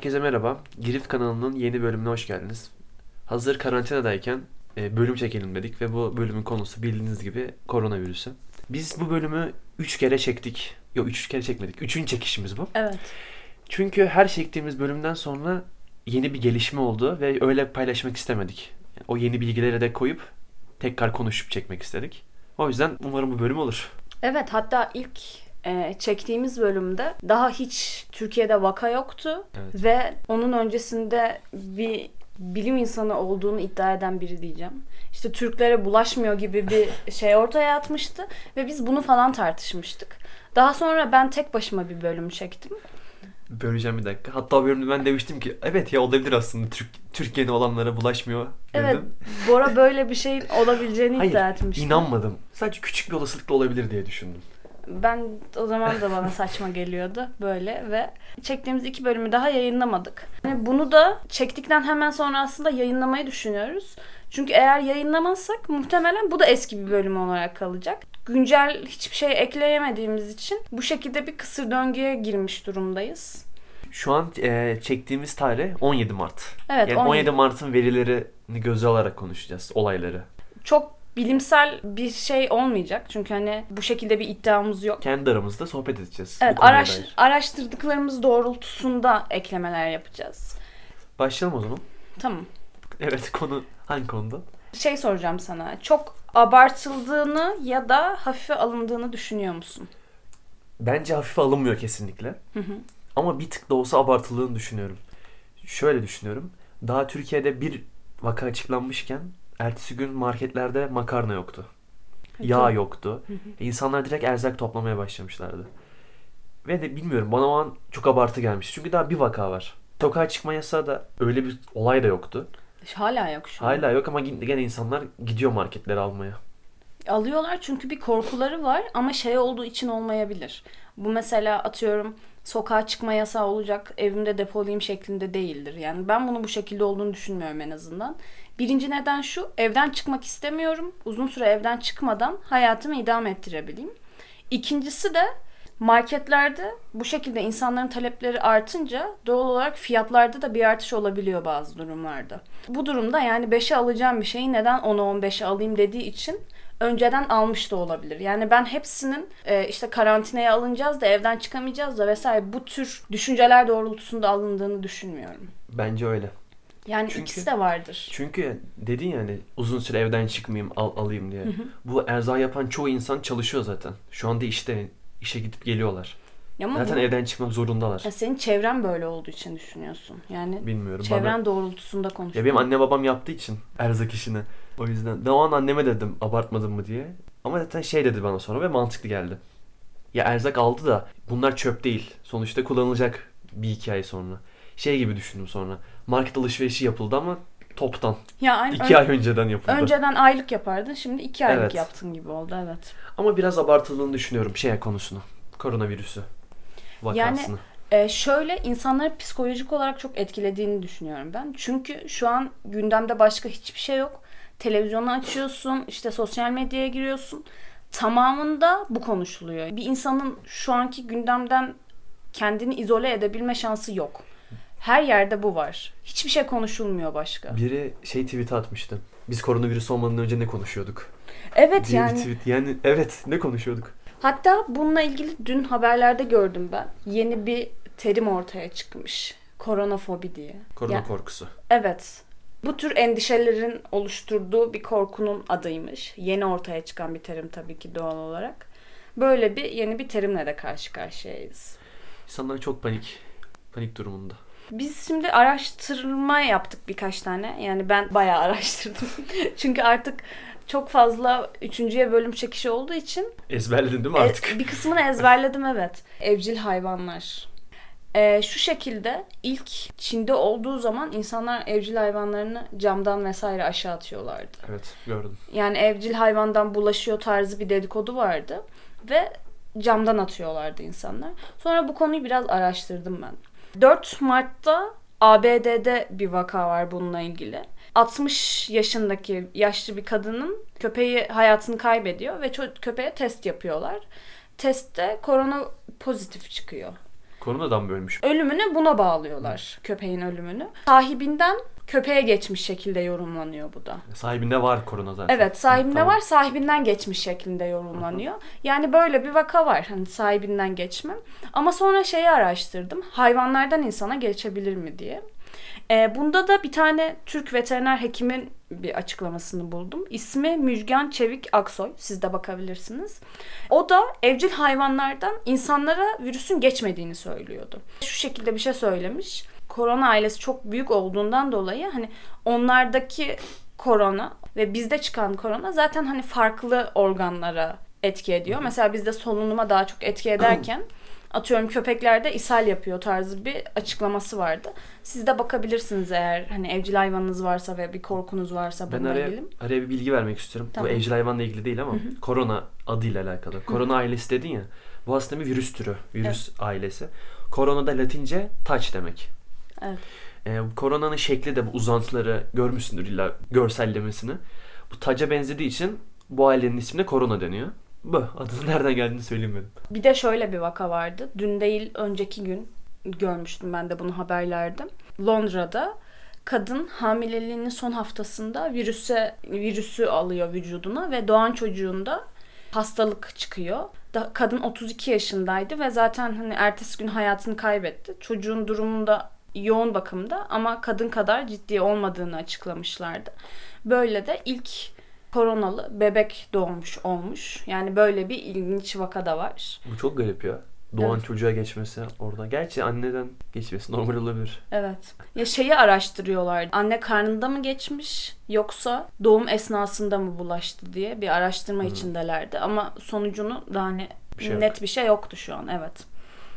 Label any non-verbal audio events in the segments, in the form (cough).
Herkese merhaba. Girift kanalının yeni bölümüne hoş geldiniz. Hazır karantinadayken e, bölüm çekelim dedik ve bu bölümün konusu bildiğiniz gibi koronavirüsü. Biz bu bölümü 3 kere çektik. Yok 3 kere çekmedik. Üçüncü çekişimiz bu. Evet. Çünkü her çektiğimiz bölümden sonra yeni bir gelişme oldu ve öyle paylaşmak istemedik. Yani o yeni bilgileri de koyup tekrar konuşup çekmek istedik. O yüzden umarım bu bölüm olur. Evet hatta ilk e, çektiğimiz bölümde daha hiç Türkiye'de vaka yoktu Evet. ve onun öncesinde bir bilim insanı olduğunu iddia eden biri diyeceğim. İşte Türklere bulaşmıyor gibi bir (laughs) şey ortaya atmıştı ve biz bunu falan tartışmıştık. Daha sonra ben tek başıma bir bölüm çektim. Böleceğim bir dakika. Hatta bölümde ben demiştim ki evet ya olabilir aslında Türk, Türkiye'de olanlara bulaşmıyor dedim. Evet, Bora böyle bir şey olabileceğini (laughs) iddia Hayır, etmişti. inanmadım. Sadece küçük bir olasılıkla olabilir diye düşündüm. Ben o zaman da bana saçma geliyordu böyle ve çektiğimiz iki bölümü daha yayınlamadık. Yani bunu da çektikten hemen sonra aslında yayınlamayı düşünüyoruz. Çünkü eğer yayınlamazsak muhtemelen bu da eski bir bölüm olarak kalacak. Güncel hiçbir şey ekleyemediğimiz için bu şekilde bir kısır döngüye girmiş durumdayız. Şu an e, çektiğimiz tarih 17 Mart. Evet, yani 17 17 Mart'ın verilerini göze alarak konuşacağız olayları. Çok bilimsel bir şey olmayacak. Çünkü hani bu şekilde bir iddiamız yok. Kendi aramızda sohbet edeceğiz. Evet, araş, dair. araştırdıklarımız doğrultusunda eklemeler yapacağız. Başlayalım o zaman. Tamam. Evet konu hangi konuda? şey soracağım sana. Çok abartıldığını ya da hafife alındığını düşünüyor musun? Bence hafife alınmıyor kesinlikle. Ama bir tık da olsa abartıldığını düşünüyorum. Şöyle düşünüyorum. Daha Türkiye'de bir vaka açıklanmışken ertesi gün marketlerde makarna yoktu. Yağ yoktu. İnsanlar direkt erzak toplamaya başlamışlardı. Ve de bilmiyorum bana o an çok abartı gelmiş. Çünkü daha bir vaka var. Sokağa çıkma yasağı da öyle bir olay da yoktu. Hala yok şu an. Hala yok ama gene insanlar gidiyor marketlere almaya. Alıyorlar çünkü bir korkuları var ama şey olduğu için olmayabilir. Bu mesela atıyorum sokağa çıkma yasağı olacak evimde depolayayım şeklinde değildir. Yani ben bunu bu şekilde olduğunu düşünmüyorum en azından. Birinci neden şu evden çıkmak istemiyorum. Uzun süre evden çıkmadan hayatımı idame ettirebileyim. İkincisi de marketlerde bu şekilde insanların talepleri artınca doğal olarak fiyatlarda da bir artış olabiliyor bazı durumlarda. Bu durumda yani 5'e alacağım bir şeyi neden 10'a 15'e alayım dediği için önceden almış da olabilir. Yani ben hepsinin e, işte karantinaya alınacağız da evden çıkamayacağız da vesaire bu tür düşünceler doğrultusunda alındığını düşünmüyorum. Bence öyle. Yani Çünkü- ikisi de vardır. Çünkü dedin ya hani uzun süre evden çıkmayayım al, alayım diye. Bu erzağı yapan çoğu insan çalışıyor zaten. Şu anda işte işe gidip geliyorlar. Ya Ama zaten bu- evden çıkmak zorundalar. ya senin çevren böyle olduğu için düşünüyorsun. Yani Bilmiyorum. çevren Bana... doğrultusunda konuşuyorsun. Ya benim anne babam yaptığı için erzak işini. O yüzden. Ben o an anneme dedim abartmadın mı diye. Ama zaten şey dedi bana sonra ve mantıklı geldi. Ya erzak aldı da bunlar çöp değil. Sonuçta kullanılacak bir iki ay sonra. Şey gibi düşündüm sonra. Market alışverişi yapıldı ama toptan. Ya aynı- iki ön- ay önceden yapıldı. önceden aylık yapardın şimdi iki aylık Evet. yaptın gibi oldu evet. Ama biraz abartıldığını düşünüyorum şey konusunu. Koronavirüsü vakasını. Ee, şöyle insanları psikolojik olarak çok etkilediğini düşünüyorum ben. Çünkü şu an gündemde başka hiçbir şey yok. Televizyonu açıyorsun, işte sosyal medyaya giriyorsun. Tamamında bu konuşuluyor. Bir insanın şu anki gündemden kendini izole edebilme şansı yok. Her yerde bu var. Hiçbir şey konuşulmuyor başka. Biri şey tweet atmıştı. Biz koronavirüs olmadan önce ne konuşuyorduk? Evet diye yani. bir tweet. Yani evet ne konuşuyorduk? Hatta bununla ilgili dün haberlerde gördüm ben. Yeni bir terim ortaya çıkmış. Koronafobi diye. Korona Ya- korkusu. Evet. Bu tür endişelerin oluşturduğu bir korkunun adıymış. Yeni ortaya çıkan bir terim tabii ki doğal olarak. Böyle bir yeni bir terimle de karşı karşıyayız. İnsanlar çok panik. Panik durumunda. Biz şimdi araştırma yaptık birkaç tane. Yani ben bayağı (laughs) araştırdım. Çünkü artık çok fazla üçüncüye bölüm çekişi olduğu için Ezberledin değil mi E, artık? bir kısmını ezberledim evet. Evcil hayvanlar. E, şu şekilde ilk Çin'de olduğu zaman insanlar evcil hayvanlarını camdan vesaire aşağı atıyorlardı. Evet gördüm. Yani evcil hayvandan bulaşıyor tarzı bir dedikodu vardı. Ve camdan atıyorlardı insanlar. Sonra bu konuyu biraz araştırdım ben. 4 Mart'ta ABD'de bir vaka var bununla ilgili. 60 yaşındaki yaşlı bir kadının köpeği hayatını kaybediyor ve köpeğe test yapıyorlar. Testte korona pozitif çıkıyor. Koronadan mı ölmüş? Ölümünü buna bağlıyorlar. Köpeğin ölümünü. Sahibinden köpeğe geçmiş şekilde yorumlanıyor bu da. Sahibinde var korona zaten. Evet sahibinde Tamam. var sahibinden geçmiş şeklinde yorumlanıyor. Yani böyle bir vaka var hani sahibinden geçme. Ama sonra şeyi araştırdım hayvanlardan insana geçebilir mi diye. Ee, bunda da bir tane Türk veteriner hekimin bir açıklamasını buldum. İsmi Müjgan Çevik Aksoy. Siz de bakabilirsiniz. O da evcil hayvanlardan insanlara virüsün geçmediğini söylüyordu. Şu şekilde bir şey söylemiş. Korona ailesi çok büyük olduğundan dolayı hani onlardaki korona ve bizde çıkan korona zaten hani farklı organlara etki ediyor. Mesela bizde solunuma daha çok etki ederken (clears throat) atıyorum köpeklerde ishal yapıyor tarzı bir açıklaması vardı. Siz de bakabilirsiniz eğer hani evcil hayvanınız varsa ve bir korkunuz varsa Ben bununla araya, ilgili. araya bir bilgi vermek istiyorum. Tamam. Bu evcil hayvanla ilgili değil ama korona adıyla alakalı. Korona ailesi dedin ya. Bu aslında bir virüs türü. Virüs ailesi. Korona da latince taç demek. Evet. Ee, koronanın şekli de bu uzantıları görmüşsündür illa görsellemesini. Bu taca benzediği için bu ailenin ismine korona deniyor. Bu. Adının nereden geldiğini söyleyeyim dedim. Bir de şöyle bir vaka vardı. Dün değil önceki gün görmüştüm ben de bunu haberlerde. Londra'da kadın hamileliğinin son haftasında virüse virüsü alıyor vücuduna ve doğan çocuğunda hastalık çıkıyor. Da, kadın 32 yaşındaydı ve zaten hani ertesi gün hayatını kaybetti. Çocuğun durumunda yoğun bakımda ama kadın kadar ciddi olmadığını açıklamışlardı. Böyle de ilk koronalı bebek doğmuş olmuş. Yani böyle bir ilginç vaka da var. Bu çok garip ya. Doğan Evet. çocuğa geçmesi orada. Gerçi anneden geçmesi normal olabilir. Evet. Ya şeyi araştırıyorlar. Anne karnında mı geçmiş yoksa doğum esnasında mı bulaştı diye bir araştırma içindelerdi. Ama sonucunu daha hani Bir şey yok. net bir şey yoktu şu an. Evet.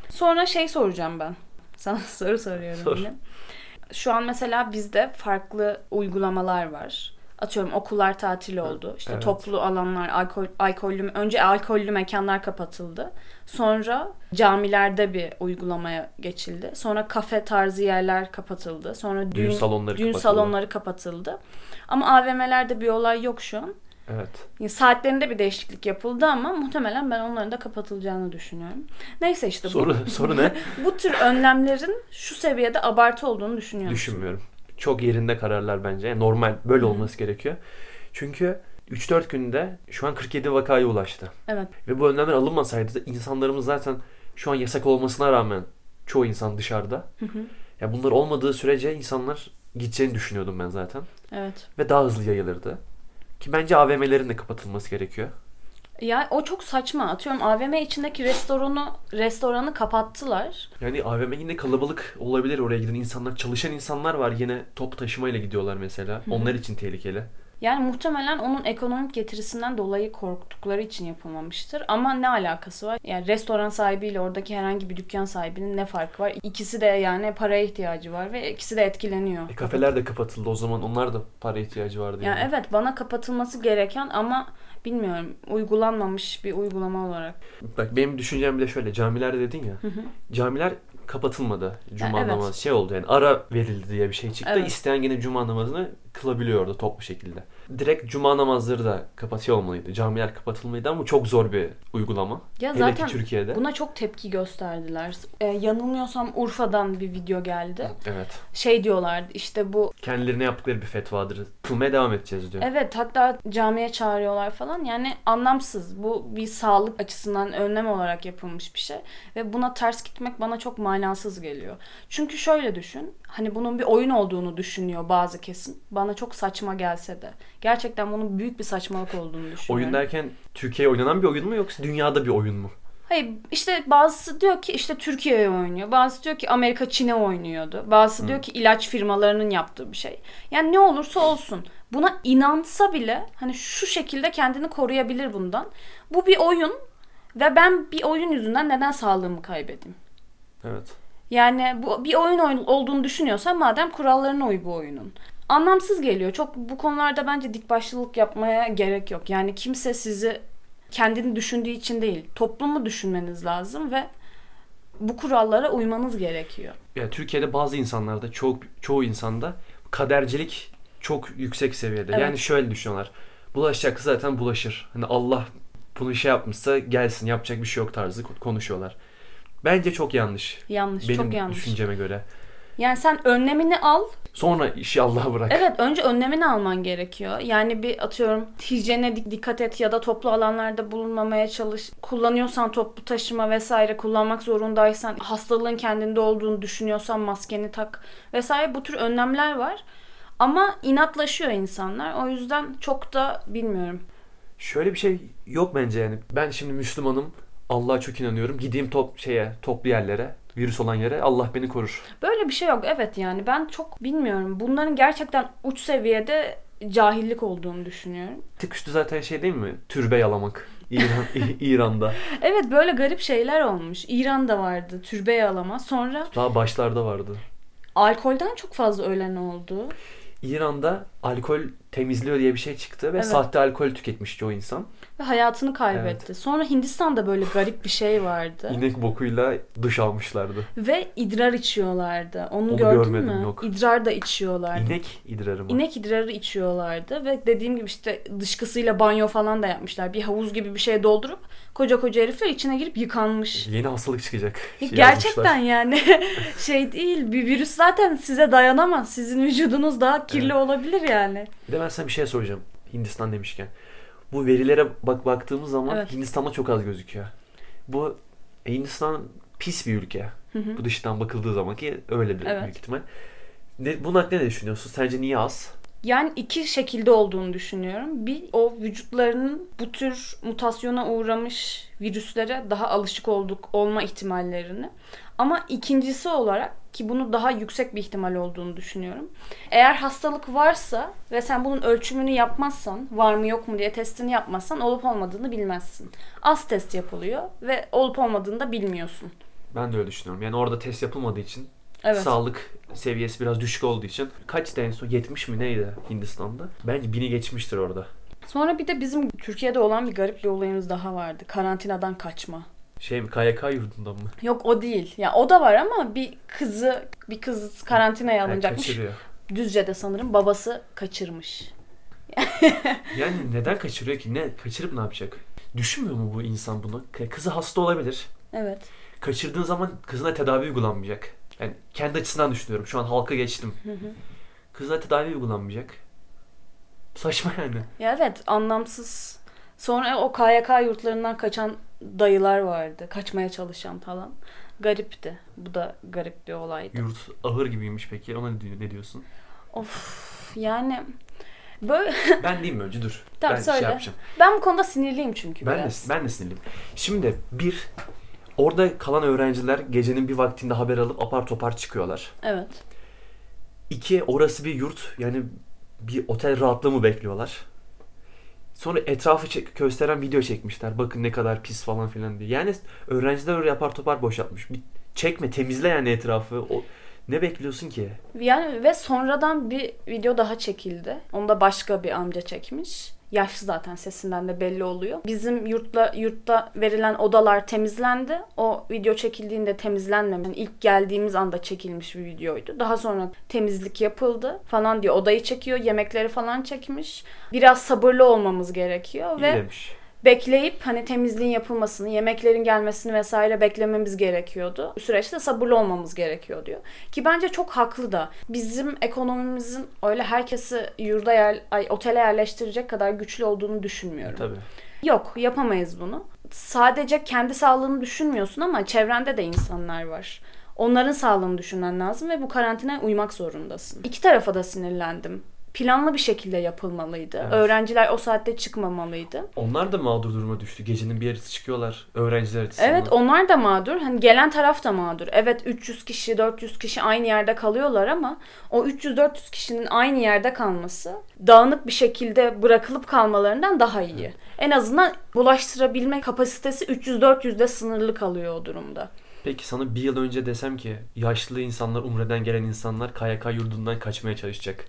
Sonra şey soracağım ben. Sana (laughs) soru soruyorum Sor. yine. Şu an mesela bizde farklı uygulamalar var. Atıyorum okullar tatil oldu. İşte evet. toplu alanlar, alkol, alkollü, önce alkollü mekanlar kapatıldı. Sonra camilerde bir uygulamaya geçildi. Sonra kafe tarzı yerler kapatıldı. Sonra düğün, Düğün salonları düğün kapatıldı. salonları kapatıldı. Ama AVM'lerde bir olay yok şu an. Evet. Saatlerinde bir değişiklik yapıldı ama muhtemelen ben onların da kapatılacağını düşünüyorum. Neyse işte bu, Soru, (laughs) soru ne? bu tür önlemlerin şu seviyede abartı olduğunu düşünüyorum. Düşünmüyorum. Çok yerinde kararlar bence. Yani normal böyle olması gerekiyor. Çünkü 3-4 günde şu an 47 vakaya ulaştı. Evet. Ve bu önlemler alınmasaydı da insanlarımız zaten şu an yasak olmasına rağmen çoğu insan dışarıda. Ya bunlar olmadığı sürece insanlar gideceğini düşünüyordum ben zaten. Evet. Ve daha hızlı yayılırdı. Ki bence AVM'lerin de kapatılması gerekiyor. Ya o çok saçma. Atıyorum AVM içindeki restoranı restoranı kapattılar. Yani AVM yine kalabalık olabilir oraya giden insanlar. Çalışan insanlar var yine top taşımayla gidiyorlar mesela. Onlar için tehlikeli. Yani muhtemelen onun ekonomik getirisinden dolayı korktukları için yapılmamıştır. Ama ne alakası var? Yani restoran sahibiyle oradaki herhangi bir dükkan sahibinin ne farkı var? İkisi de yani paraya ihtiyacı var ve ikisi de etkileniyor. E, kafeler de kapatıldı o zaman onlar da para ihtiyacı vardı. Yani evet bana kapatılması gereken ama bilmiyorum uygulanmamış bir uygulama olarak. Bak benim düşüncem bir de şöyle camilerde dedin ya. Camiler kapatılmadı cuma evet. namazı şey oldu yani ara verildi diye bir şey çıktı. Evet. İsteyen yine cuma namazını kılabiliyordu toplu şekilde. Direkt cuma namazları da kapatıyor olmalıydı. Camiler kapatılmalıydı ama çok zor bir uygulama. Ya Hele zaten ki Türkiye'de. Buna çok tepki gösterdiler. Ee, yanılmıyorsam Urfa'dan bir video geldi. Evet. Şey diyorlardı işte bu Kendilerine yaptıkları bir fetvadır. Kılmaya devam edeceğiz diyor. Evet hatta camiye çağırıyorlar falan. Yani anlamsız. Bu bir sağlık açısından önlem olarak yapılmış bir şey. Ve buna ters gitmek bana çok manasız geliyor. Çünkü şöyle düşün. Hani bunun bir oyun olduğunu düşünüyor bazı kesim. Bana çok saçma gelse de. Gerçekten bunun büyük bir saçmalık olduğunu düşünüyorum. Oyun derken Türkiye'ye oynanan bir oyun mu yoksa dünyada bir oyun mu? Hayır işte bazısı diyor ki işte Türkiye'ye oynuyor. Bazısı diyor ki Amerika Çin'e oynuyordu. Bazısı diyor ki ilaç firmalarının yaptığı bir şey. Yani ne olursa olsun buna inansa bile hani şu şekilde kendini koruyabilir bundan. Bu bir oyun ve ben bir oyun yüzünden neden sağlığımı kaybedeyim? Evet. Yani bu bir oyun olduğunu düşünüyorsan madem kurallarına uy bu oyunun. Anlamsız geliyor. Çok bu konularda bence dik başlılık yapmaya gerek yok. Yani kimse sizi kendini düşündüğü için değil, toplumu düşünmeniz lazım ve bu kurallara uymanız gerekiyor. Ya Türkiye'de bazı insanlarda çoğu çoğu insanda kadercilik çok yüksek seviyede. Evet. Yani şöyle düşünüyorlar. Bulaşacak zaten bulaşır. Hani Allah bunu şey yapmışsa gelsin yapacak bir şey yok tarzı konuşuyorlar. Bence çok yanlış. Yanlış, Benim çok yanlış. düşünceme göre. Yani sen önlemini al. Sonra işi Allah'a bırak. Evet önce önlemini alman gerekiyor. Yani bir atıyorum hijyene dik- dikkat et ya da toplu alanlarda bulunmamaya çalış. Kullanıyorsan toplu taşıma vesaire kullanmak zorundaysan hastalığın kendinde olduğunu düşünüyorsan maskeni tak vesaire bu tür önlemler var. Ama inatlaşıyor insanlar. O yüzden çok da bilmiyorum. Şöyle bir şey yok bence yani. Ben şimdi Müslümanım. Allah'a çok inanıyorum. Gideyim top şeye, toplu yerlere, virüs olan yere Allah beni korur. Böyle bir şey yok. Evet yani ben çok bilmiyorum. Bunların gerçekten uç seviyede cahillik olduğunu düşünüyorum. Tık üstü zaten şey değil mi? Türbe yalamak. İran, (laughs) İran'da. Evet böyle garip şeyler olmuş. İran'da vardı türbe yalama. Sonra Daha başlarda vardı. alkolden çok fazla ölen oldu. İran'da alkol temizliyor diye bir şey çıktı ve Evet. sahte alkol tüketmiş çoğu insan. Ve hayatını kaybetti. Sonra Hindistan'da böyle garip bir şey vardı. (laughs) İnek bokuyla duş almışlardı. Ve idrar içiyorlardı. Onu, Onu gördün görmedim, mü? yok. İdrar da içiyorlardı. İnek idrarı mı? İnek idrarı içiyorlardı ve dediğim gibi işte dışkısıyla banyo falan da yapmışlar. Bir havuz gibi bir şey doldurup koca koca herifler içine girip yıkanmış. Yeni hastalık çıkacak. Şey Gerçekten yazmışlar. yani (laughs) şey değil. Bir virüs zaten size dayanamaz. Sizin vücudunuz daha kirli Evet. olabilir yani. Bir de ben sana bir şey soracağım. Hindistan demişken. Bu verilere bak baktığımız zaman Evet. Hindistan'da çok az gözüküyor. Bu e, Hindistan pis bir ülke. hı. Bu dıştan bakıldığı zaman ki öyledir Evet. büyük ihtimal. Ne, bunun hakkında ne düşünüyorsun? Sence niye az? Yani iki şekilde olduğunu düşünüyorum. Bir o vücutlarının bu tür mutasyona uğramış virüslere daha alışık olduk olma ihtimallerini. Ama ikincisi olarak ki bunu daha yüksek bir ihtimal olduğunu düşünüyorum. Eğer hastalık varsa ve sen bunun ölçümünü yapmazsan, var mı yok mu diye testini yapmazsan olup olmadığını bilmezsin. Az test yapılıyor ve olup olmadığını da bilmiyorsun. Ben de öyle düşünüyorum. Yani orada test yapılmadığı için Evet. sağlık seviyesi biraz düşük olduğu için kaçtı en son 70 mi neydi Hindistan'da? Bence bini geçmiştir orada. Sonra bir de bizim Türkiye'de olan bir garip bir olayımız daha vardı. Karantinadan kaçma. Şey mi KYK yurdundan mı? Yok o değil. Ya o da var ama bir kızı bir kız karantinaya Yani alınacakmış. kaçırıyor. Düzce'de sanırım babası kaçırmış. (laughs) Yani neden kaçırıyor ki? Ne kaçırıp ne yapacak? Düşünmüyor mu bu insan bunu? Kızı hasta olabilir. Evet. Kaçırdığın zaman kızına tedavi uygulanmayacak. Yani kendi açısından düşünüyorum. Şu an halka geçtim. Hı hı. Kızına tedavi uygulanmayacak. Saçma yani. Ya evet anlamsız. Sonra o KYK yurtlarından kaçan dayılar vardı. Kaçmaya çalışan falan. Garipti. Bu da garip bir olaydı. Yurt ahır gibiymiş peki. Ona ne, di- ne diyorsun? Of yani böyle (laughs) Ben diyeyim mi önce dur. Tamam, ben söyle. şey yapacağım. ben bu konuda sinirliyim çünkü Ben de, biraz. ben de sinirliyim. Şimdi bir orada kalan öğrenciler gecenin bir vaktinde haber alıp apar topar çıkıyorlar. Evet. İki orası bir yurt yani bir otel rahatlığı mı bekliyorlar? Sonra etrafı çek- gösteren video çekmişler. Bakın ne kadar pis falan filan diye. Yani öğrenciler öyle yapar topar boşaltmış. Bir çekme temizle yani etrafı. O, ne bekliyorsun ki? Yani ve sonradan bir video daha çekildi. Onu da başka bir amca çekmiş. Yaşlı zaten sesinden de belli oluyor. Bizim yurtla yurtta verilen odalar temizlendi. O video çekildiğinde temizlenmemiş. Yani ilk geldiğimiz anda çekilmiş bir videoydu. Daha sonra temizlik yapıldı falan diyor. Odayı çekiyor, yemekleri falan çekmiş. Biraz sabırlı olmamız gerekiyor İyi ve demiş. Bekleyip hani temizliğin yapılmasını, yemeklerin gelmesini vesaire beklememiz gerekiyordu. Bu süreçte sabırlı olmamız gerekiyor diyor. Ki bence çok haklı da. Bizim ekonomimizin öyle herkesi yurda yer, ay, otele yerleştirecek kadar güçlü olduğunu düşünmüyorum. Tabii. Yok yapamayız bunu. Sadece kendi sağlığını düşünmüyorsun ama çevrende de insanlar var. Onların sağlığını düşünmen lazım ve bu karantinaya uymak zorundasın. İki tarafa da sinirlendim. Planlı bir şekilde yapılmalıydı. Evet. Öğrenciler o saatte çıkmamalıydı. Onlar da mağdur duruma düştü. Gecenin bir yarısı çıkıyorlar öğrenciler açısından. Evet onlar da mağdur. Hani gelen taraf da mağdur. Evet 300 kişi 400 kişi aynı yerde kalıyorlar ama o 300-400 kişinin aynı yerde kalması dağınık bir şekilde bırakılıp kalmalarından daha iyi. En azından bulaştırabilme kapasitesi 300-400'de sınırlı kalıyor o durumda. Peki sana bir yıl önce desem ki yaşlı insanlar, Umre'den gelen insanlar KYK yurdundan kaçmaya çalışacak.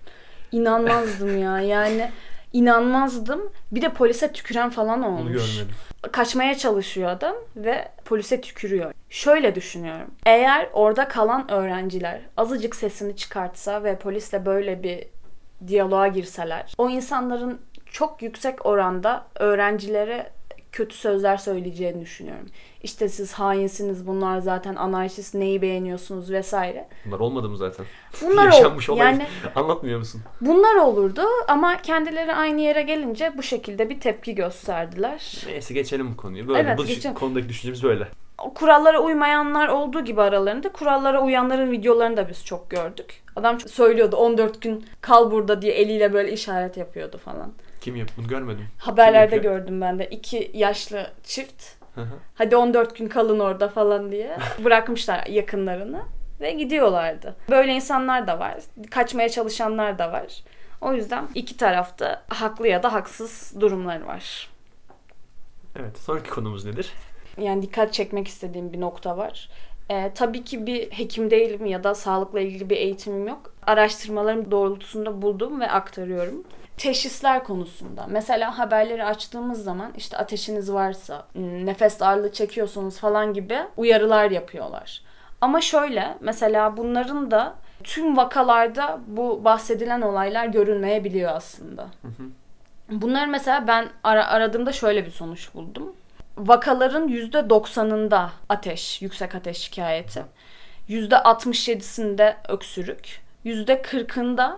İnanmazdım ya yani inanmazdım. Bir de polise tüküren falan Onu olmuş. görmedim. kaçmaya çalışıyor adam ve polise tükürüyor. Şöyle düşünüyorum. Eğer orada kalan öğrenciler azıcık sesini çıkartsa ve polisle böyle bir diyaloğa girseler, o insanların çok yüksek oranda öğrencilere kötü sözler söyleyeceğini düşünüyorum. İşte siz hainsiniz, bunlar zaten anarşist, neyi beğeniyorsunuz vesaire. Bunlar olmadı mı zaten? Bunlar (laughs) Yaşanmış ol- olay. yani (laughs) Anlatmıyor musun? bunlar olurdu ama kendileri aynı yere gelince bu şekilde bir tepki gösterdiler. Neyse geçelim bu konuyu. Böyle Evet, bu geçelim. konudaki düşüncemiz böyle. Kurallara uymayanlar olduğu gibi aralarında kurallara uyanların videolarını da biz çok gördük. Adam söylüyordu 14 gün kal burada diye eliyle böyle işaret yapıyordu falan. Kim yaptı bunu görmedim. Haberlerde gördüm ben de. iki yaşlı çift. Hadi 14 gün kalın orada falan diye (laughs) bırakmışlar yakınlarını ve gidiyorlardı. Böyle insanlar da var. Kaçmaya çalışanlar da var. O yüzden iki tarafta haklı ya da haksız durumları var. evet sonraki konumuz nedir? Yani dikkat çekmek istediğim bir nokta var. Ee, tabii ki bir hekim değilim ya da sağlıkla ilgili bir eğitimim yok. Araştırmalarım doğrultusunda buldum ve aktarıyorum. Teşhisler konusunda. Mesela haberleri açtığımız zaman işte ateşiniz varsa, hmm, nefes darlığı çekiyorsunuz falan gibi uyarılar yapıyorlar. Ama şöyle mesela bunların da tüm vakalarda bu bahsedilen olaylar görülmeyebiliyor aslında. Bunları mesela ben ara- aradığımda şöyle bir sonuç buldum. Vakaların %90'ında ateş, yüksek ateş şikayeti. %67'sinde öksürük. %40'ında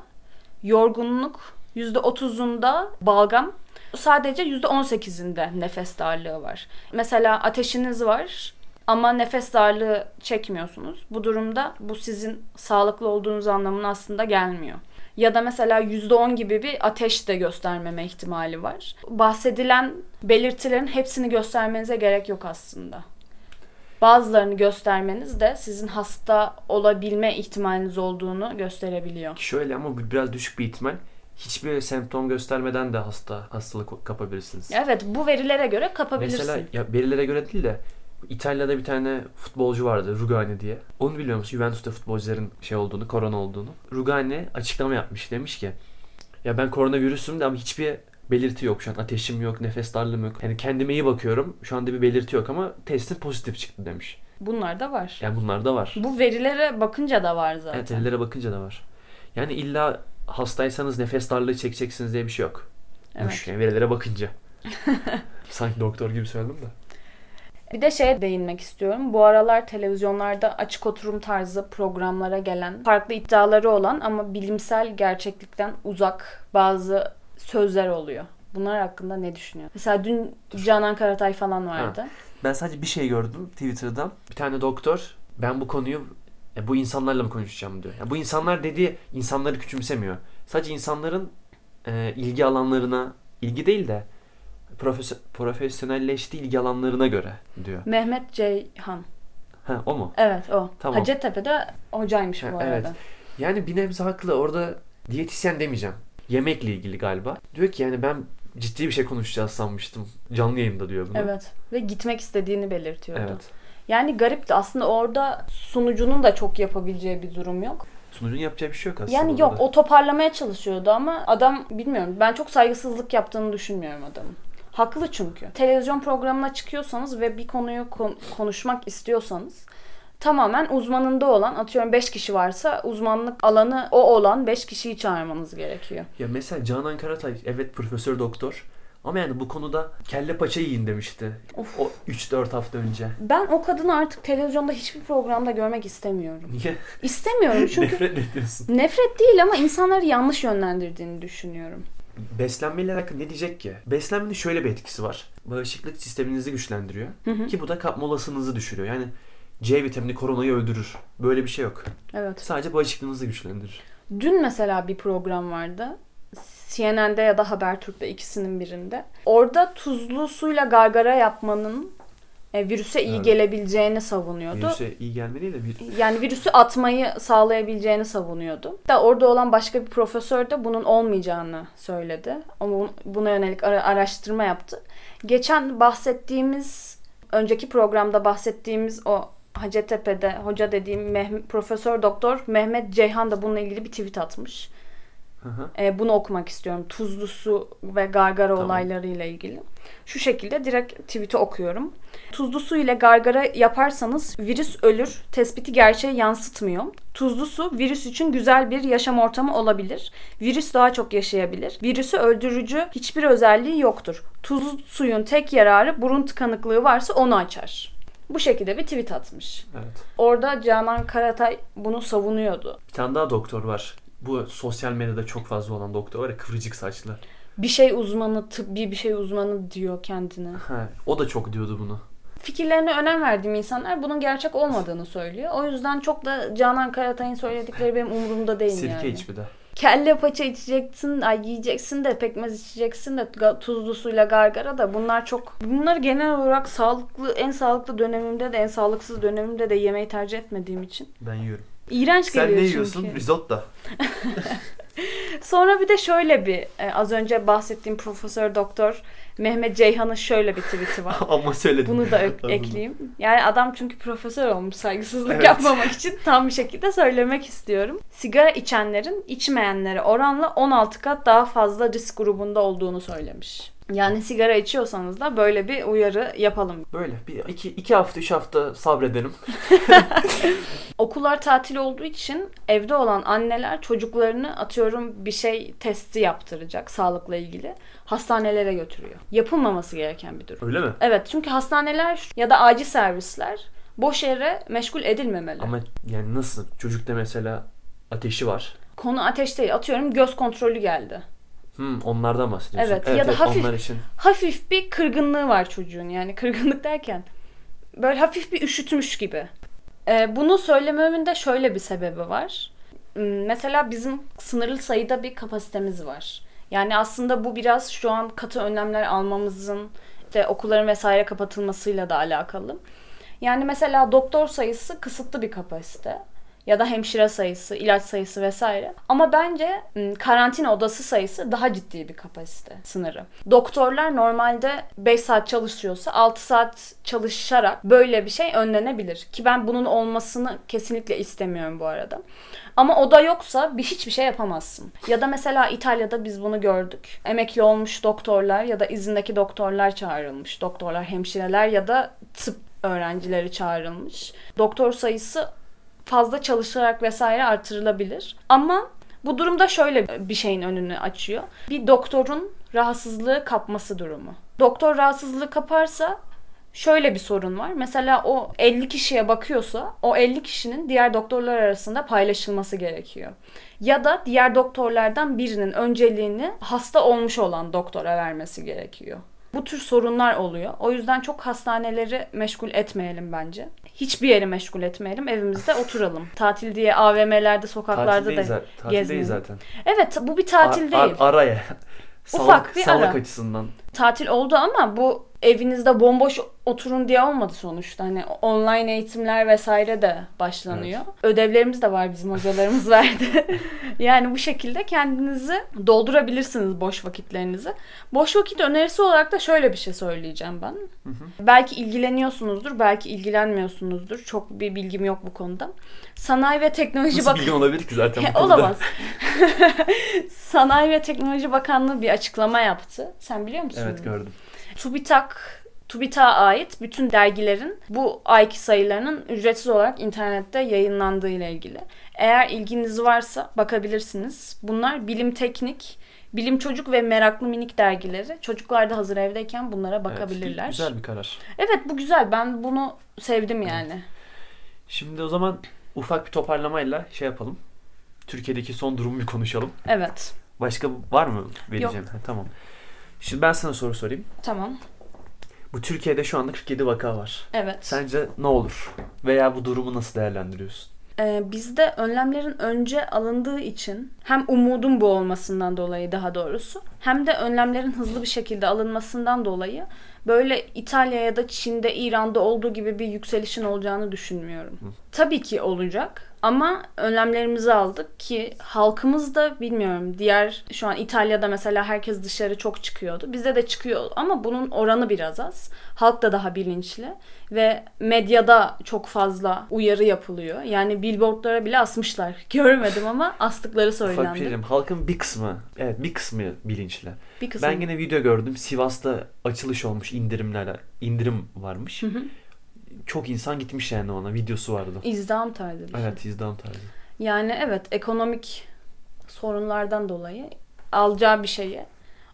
yorgunluk. %30'unda balgam. Sadece %18'inde nefes darlığı var. Mesela ateşiniz var ama nefes darlığı çekmiyorsunuz. Bu durumda bu sizin sağlıklı olduğunuz anlamına aslında gelmiyor. Ya da mesela %10 gibi bir ateş de göstermeme ihtimali var. Bahsedilen belirtilerin hepsini göstermenize gerek yok aslında. Bazılarını göstermeniz de sizin hasta olabilme ihtimaliniz olduğunu gösterebiliyor. Şöyle ama bu biraz düşük bir ihtimal. Hiçbir semptom göstermeden de hasta hastalık kapabilirsiniz. Evet bu verilere göre kapabilirsin. Mesela ya verilere göre değil de İtalya'da bir tane futbolcu vardı Rugani diye. Onu biliyor musun? Juventus'ta futbolcuların şey olduğunu, korona olduğunu. Rugani açıklama yapmış. Demiş ki ya ben koronavirüsüm de ama hiçbir belirti yok şu an. Ateşim yok, nefes darlığım yok. Yani kendime iyi bakıyorum. Şu anda bir belirti yok ama testim pozitif çıktı demiş. Bunlar da var. Yani bunlar da var. Bu verilere bakınca da var zaten. Evet verilere bakınca da var. Yani illa hastaysanız nefes darlığı çekeceksiniz diye bir şey yok. Evet. Yani verilere bakınca. (laughs) Sanki doktor gibi söyledim de. Bir de şeye değinmek istiyorum. Bu aralar televizyonlarda açık oturum tarzı programlara gelen, farklı iddiaları olan ama bilimsel gerçeklikten uzak bazı sözler oluyor. Bunlar hakkında ne düşünüyorsun? Mesela dün Canan Karatay falan vardı. Ben sadece bir şey gördüm Twitter'dan. Bir tane doktor ben bu konuyu ya bu insanlarla mı konuşacağım diyor. Ya bu insanlar dediği insanları küçümsemiyor. Sadece insanların e, ilgi alanlarına ilgi değil de profes- profesyonelleştiği ilgi alanlarına göre diyor. Mehmet Ceyhan. Ha o mu? Evet o. Tamam. Hacettepe'de hocaymış bu Ha, arada. evet. Yani bir nebze haklı. Orada diyetisyen demeyeceğim. Yemekle ilgili galiba. Diyor ki yani ben ciddi bir şey konuşacağız sanmıştım. Canlı yayında diyor bunu. Evet. Ve gitmek istediğini belirtiyordu. Evet. Yani garipti. Aslında orada sunucunun da çok yapabileceği bir durum yok. Sunucunun yapacağı bir şey yok aslında. Yani yok orada. o toparlamaya çalışıyordu ama adam bilmiyorum. Ben çok saygısızlık yaptığını düşünmüyorum adamın. Haklı çünkü. Televizyon programına çıkıyorsanız ve bir konuyu kon- konuşmak istiyorsanız tamamen uzmanında olan atıyorum 5 kişi varsa uzmanlık alanı o olan 5 kişiyi çağırmanız gerekiyor. Ya mesela Canan Karatay evet profesör doktor ama yani bu konuda kelle paça yiyin demişti. Of. O 3-4 hafta önce. Ben o kadını artık televizyonda hiçbir programda görmek istemiyorum. Niye? İstemiyorum (laughs) çünkü Nefret ediyorsun. nefret değil ama insanları yanlış yönlendirdiğini düşünüyorum. Beslenmeyle alakalı ne diyecek ki? Beslenmenin şöyle bir etkisi var. Bağışıklık sisteminizi güçlendiriyor. Ki bu da kapma olasılığınızı düşürüyor. Yani C vitamini koronayı öldürür. Böyle bir şey yok. Evet. Sadece bağışıklığınızı güçlendirir. Dün mesela bir program vardı. CNN'de ya da Habertürk'te ikisinin birinde. Orada tuzlu suyla gargara yapmanın e, virüse iyi Evet. gelebileceğini savunuyordu. Virüse iyi gelme değil de bir... Yani virüsü atmayı sağlayabileceğini savunuyordu. Da orada olan başka bir profesör de bunun olmayacağını söyledi. Ama bun- buna yönelik ara- araştırma yaptı. Geçen bahsettiğimiz, önceki programda bahsettiğimiz o Hacettepe'de hoca dediğim Meh- Profesör Doktor Mehmet Ceyhan da bununla ilgili bir tweet atmış. Hı hı. E, bunu okumak istiyorum. Tuzlu su ve gargara Tamam. olaylarıyla ilgili. Şu şekilde direkt tweet'i okuyorum. Tuzlu su ile gargara yaparsanız virüs ölür. Tespiti gerçeği yansıtmıyor. Tuzlu su virüs için güzel bir yaşam ortamı olabilir. Virüs daha çok yaşayabilir. Virüsü öldürücü hiçbir özelliği yoktur. Tuzlu suyun tek yararı burun tıkanıklığı varsa onu açar. Bu şekilde bir tweet atmış. Evet. Orada Canan Karatay bunu savunuyordu. Bir tane daha doktor var. Bu sosyal medyada çok fazla olan doktor var ya kıvırcık saçlı. Bir şey uzmanı, tıbbi bir şey uzmanı diyor kendine. Ha, o da çok diyordu bunu. Fikirlerine önem verdiğim insanlar bunun gerçek olmadığını söylüyor. O yüzden çok da Canan Karatay'ın söyledikleri benim umurumda değil Sirke yani. iç bir de. Kelle paça içeceksin, ay yiyeceksin de pekmez içeceksin de tuzlu suyla gargara da bunlar çok bunlar genel olarak sağlıklı en sağlıklı dönemimde de en sağlıksız dönemimde de yemeği tercih etmediğim için. Ben yiyorum. İğrenç Sen geliyor ne çünkü. yiyorsun? Risotto. (laughs) Sonra bir de şöyle bir e, az önce bahsettiğim Profesör Doktor Mehmet Ceyhan'ın şöyle bir tweet'i var. (laughs) Ama söyledim. Bunu da (laughs) ö- ekleyeyim. Yani adam çünkü profesör olmuş saygısızlık Evet. yapmamak için tam bir şekilde söylemek istiyorum. Sigara içenlerin içmeyenlere oranla 16 kat daha fazla risk grubunda olduğunu söylemiş. Yani sigara içiyorsanız da böyle bir uyarı yapalım. Böyle bir iki, iki hafta üç hafta sabredelim. (laughs) (laughs) Okullar tatil olduğu için evde olan anneler çocuklarını atıyorum bir şey testi yaptıracak sağlıkla ilgili. Hastanelere götürüyor. Yapılmaması gereken bir durum. Öyle mi? Evet çünkü hastaneler ya da acil servisler boş yere meşgul edilmemeli. Ama yani nasıl? Çocukta mesela ateşi var. Konu ateş değil. Atıyorum göz kontrolü geldi. Hmm, onlardan bahsediyorsun. Evet, ya da hafif- onlar için. Hafif bir kırgınlığı var çocuğun. Yani kırgınlık derken böyle hafif bir üşütmüş gibi. Ee, bunu söylememin de şöyle bir sebebi var. Hmm, Mesela bizim sınırlı sayıda bir kapasitemiz var. Yani aslında bu biraz şu an katı önlemler almamızın işte okulların vesaire kapatılmasıyla da alakalı. Yani mesela doktor sayısı kısıtlı bir kapasite ya da hemşire sayısı, ilaç sayısı vesaire. Ama bence karantina odası sayısı daha ciddi bir kapasite sınırı. Doktorlar normalde 5 saat çalışıyorsa 6 saat çalışarak böyle bir şey önlenebilir. Ki ben bunun olmasını kesinlikle istemiyorum bu arada. Ama oda yoksa bir hiçbir şey yapamazsın. Ya da mesela İtalya'da biz bunu gördük. Emekli olmuş doktorlar ya da izindeki doktorlar çağrılmış. Doktorlar, hemşireler ya da tıp öğrencileri çağrılmış. Doktor sayısı fazla çalışarak vesaire artırılabilir. Ama bu durumda şöyle bir şeyin önünü açıyor. Bir doktorun rahatsızlığı kapması durumu. Doktor rahatsızlığı kaparsa şöyle bir sorun var. Mesela o 50 kişiye bakıyorsa o 50 kişinin diğer doktorlar arasında paylaşılması gerekiyor. Ya da diğer doktorlardan birinin önceliğini hasta olmuş olan doktora vermesi gerekiyor. Bu tür sorunlar oluyor. O yüzden çok hastaneleri meşgul etmeyelim bence. Hiçbir yeri meşgul etmeyelim. Evimizde oturalım. Tatil diye AVM'lerde, sokaklarda da za- tatildeyiz zaten. Evet bu bir tatil Ar- ar- değil. araya. (laughs) Ufak sağlık, bir sağlık ara. açısından. tatil oldu ama bu evinizde bomboş oturun diye olmadı sonuçta. Hani online eğitimler vesaire de başlanıyor. Ödevlerimiz de var bizim hocalarımız (laughs) verdi. yani bu şekilde kendinizi doldurabilirsiniz boş vakitlerinizi. Boş vakit önerisi olarak da şöyle bir şey söyleyeceğim ben. Belki ilgileniyorsunuzdur, belki ilgilenmiyorsunuzdur. Çok bir bilgim yok bu konuda. Sanayi ve Teknoloji Nasıl Bak bilgin olabilir ki zaten bu (laughs) konuda? Olamaz. (laughs) Sanayi ve Teknoloji Bakanlığı bir açıklama yaptı. Sen biliyor musun? Evet gördüm. TÜBİTAK TÜBİTAK'a ait bütün dergilerin bu ayki sayılarının ücretsiz olarak internette yayınlandığı ile ilgili. Eğer ilginiz varsa bakabilirsiniz. Bunlar bilim teknik, bilim çocuk ve meraklı minik dergileri. Çocuklar da hazır evdeyken bunlara bakabilirler. Evet, güzel bir karar. Evet bu güzel. Ben bunu sevdim yani. Şimdi o zaman ufak bir toparlamayla şey yapalım. Türkiye'deki son durumu bir konuşalım. Evet. Başka var mı vereceğim? Ha, tamam. Şimdi ben sana soru sorayım. Tamam. Bu Türkiye'de şu anda 47 vaka var. Evet. Sence ne olur? Veya bu durumu nasıl değerlendiriyorsun? Ee, bizde önlemlerin önce alındığı için hem umudum bu olmasından dolayı daha doğrusu hem de önlemlerin hızlı bir şekilde alınmasından dolayı böyle İtalya ya da Çin'de, İran'da olduğu gibi bir yükselişin olacağını düşünmüyorum. Tabii ki olacak Ama önlemlerimizi aldık ki halkımız da bilmiyorum diğer şu an İtalya'da mesela herkes dışarı çok çıkıyordu. Bizde de çıkıyor ama bunun oranı biraz az. Halk da daha bilinçli ve medyada çok fazla uyarı yapılıyor. Yani billboardlara bile asmışlar. (laughs) Görmedim ama astıkları söylendi. diyeyim. Halkın bir kısmı, evet bir kısmı bilinçli. Bir kısım. Ben yine video gördüm. Sivas'ta açılış olmuş indirimlerle. indirim varmış. Çok insan gitmiş yani ona. Videosu vardı. İzdiham tarzı bir şey. Evet izdam tarzı. Yani evet ekonomik sorunlardan dolayı alacağı bir şeyi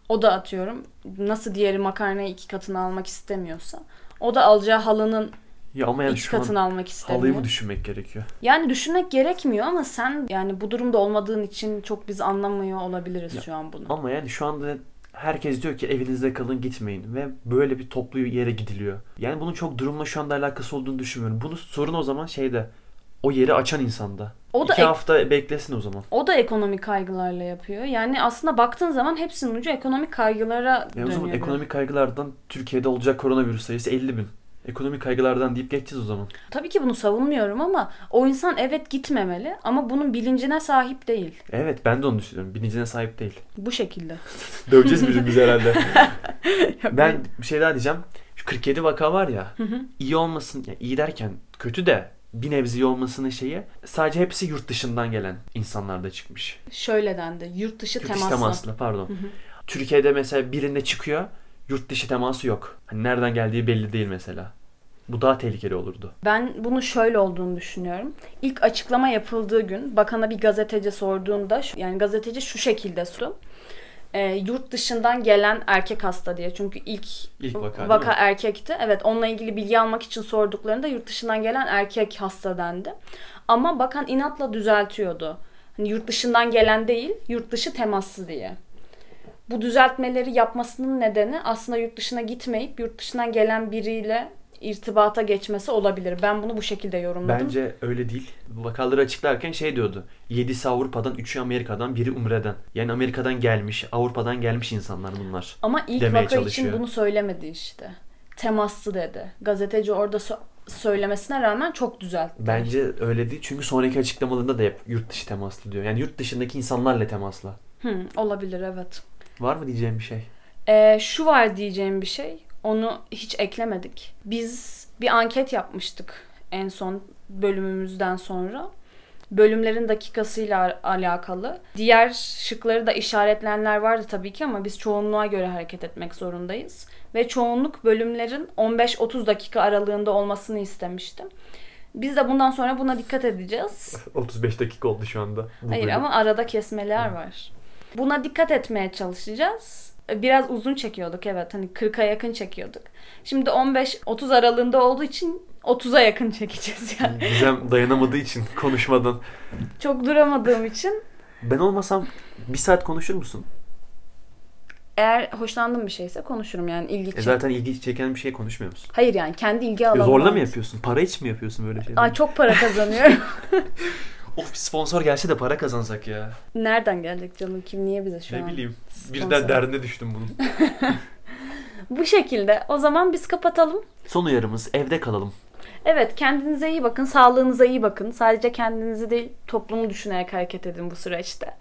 o da atıyorum nasıl diğeri makarnayı iki katını almak istemiyorsa o da alacağı halının Ya ama yani iki katını almak halıyı istemiyor. mı düşünmek gerekiyor? Yani düşünmek gerekmiyor ama sen yani bu durumda olmadığın için çok biz anlamıyor olabiliriz Ya, şu an bunu. Ama yani şu anda herkes diyor ki evinizde kalın gitmeyin ve böyle bir toplu yere gidiliyor. Yani bunun çok durumla şu anda alakası olduğunu düşünmüyorum. Bunu sorun o zaman şeyde o yeri açan insanda. O da İki ek- hafta beklesin o zaman. O da ekonomik kaygılarla yapıyor. Yani aslında baktığın zaman hepsinin ucu ekonomik kaygılara Ya o dönüyor. zaman biraz. ekonomik kaygılardan Türkiye'de olacak koronavirüs sayısı 50 bin. Ekonomik kaygılardan deyip geçeceğiz o zaman. Tabii ki bunu savunmuyorum ama o insan evet gitmemeli ama bunun bilincine sahip değil. Evet ben de onu düşünüyorum. Bilincine sahip değil. Bu şekilde. (laughs) Döveceğiz birbirimizi herhalde. (laughs) ben bir şey daha diyeceğim. Şu 47 vaka var ya. iyi olmasın, yani iyi derken kötü de bir nebze iyi olmasının şeyi sadece hepsi yurt dışından gelen insanlarda çıkmış. Şöyle dendi. Yurt dışı Yurt dışı temasla. temasla pardon. Türkiye'de mesela birinde çıkıyor yurt dışı teması yok. Hani nereden geldiği belli değil mesela. Bu daha tehlikeli olurdu. Ben bunu şöyle olduğunu düşünüyorum. İlk açıklama yapıldığı gün bakana bir gazeteci sorduğunda yani gazeteci şu şekilde sordu. Ee, yurt dışından gelen erkek hasta diye. Çünkü ilk, İlk vaka, vaka erkekti. Evet onunla ilgili bilgi almak için sorduklarında yurt dışından gelen erkek hasta dendi. Ama bakan inatla düzeltiyordu. Hani yurt dışından gelen değil, yurt dışı temaslı diye. Bu düzeltmeleri yapmasının nedeni aslında yurt dışına gitmeyip yurt dışından gelen biriyle irtibata geçmesi olabilir. Ben bunu bu şekilde yorumladım. Bence öyle değil. Vakaları açıklarken şey diyordu. 7'si Avrupa'dan, 3'ü Amerika'dan, biri Umre'den. Yani Amerika'dan gelmiş, Avrupa'dan gelmiş insanlar bunlar. Ama ilk demeye vaka için çalışıyor. bunu söylemedi işte. Temaslı dedi. Gazeteci orada sö- söylemesine rağmen çok düzeltti. Bence öyle değil. Çünkü sonraki açıklamalarında da hep yurt dışı temaslı diyor. Yani yurt dışındaki insanlarla temasla. Hı, olabilir evet. Var mı diyeceğim bir şey? Ee, şu var diyeceğim bir şey. Onu hiç eklemedik. Biz bir anket yapmıştık en son bölümümüzden sonra. Bölümlerin dakikasıyla al- alakalı. Diğer şıkları da işaretlenenler vardı tabii ki ama biz çoğunluğa göre hareket etmek zorundayız. Ve çoğunluk bölümlerin 15-30 dakika aralığında olmasını istemiştim. Biz de bundan sonra buna dikkat edeceğiz. (laughs) 35 dakika oldu şu anda. bu Hayır bölüm. ama arada kesmeler var. Buna dikkat etmeye çalışacağız. Biraz uzun çekiyorduk evet hani 40'a yakın çekiyorduk. Şimdi 15-30 aralığında olduğu için 30'a yakın çekeceğiz yani. (laughs) Gizem dayanamadığı için konuşmadan. Çok duramadığım için Ben olmasam bir saat konuşur musun? eğer hoşlandığım bir şeyse konuşurum yani ilgi E çek- zaten ilgi çeken bir şey konuşmuyor musun? Hayır yani kendi ilgi E alanım. zorla mı yapıyorsun? Para için mi yapıyorsun böyle şeyleri? Ay çok para kazanıyorum. (laughs) Of bir sponsor gelse de para kazansak ya. Nereden gelecek canım kim niye bize şu ne an? bileyim. sponsor? Birden derdine düştüm bunun. (laughs) (laughs) Bu şekilde. O zaman biz kapatalım. Son uyarımız evde kalalım. Evet kendinize iyi bakın, sağlığınıza iyi bakın. Sadece kendinizi değil toplumu düşünerek hareket edin bu süreçte.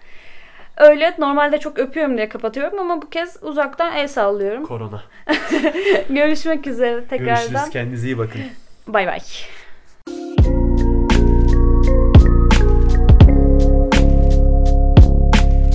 Öyle normalde çok öpüyorum diye kapatıyorum ama bu kez uzaktan el sallıyorum. Korona. (laughs) Görüşmek üzere tekrardan. Görüşürüz. Kendinize iyi bakın. Bay bay.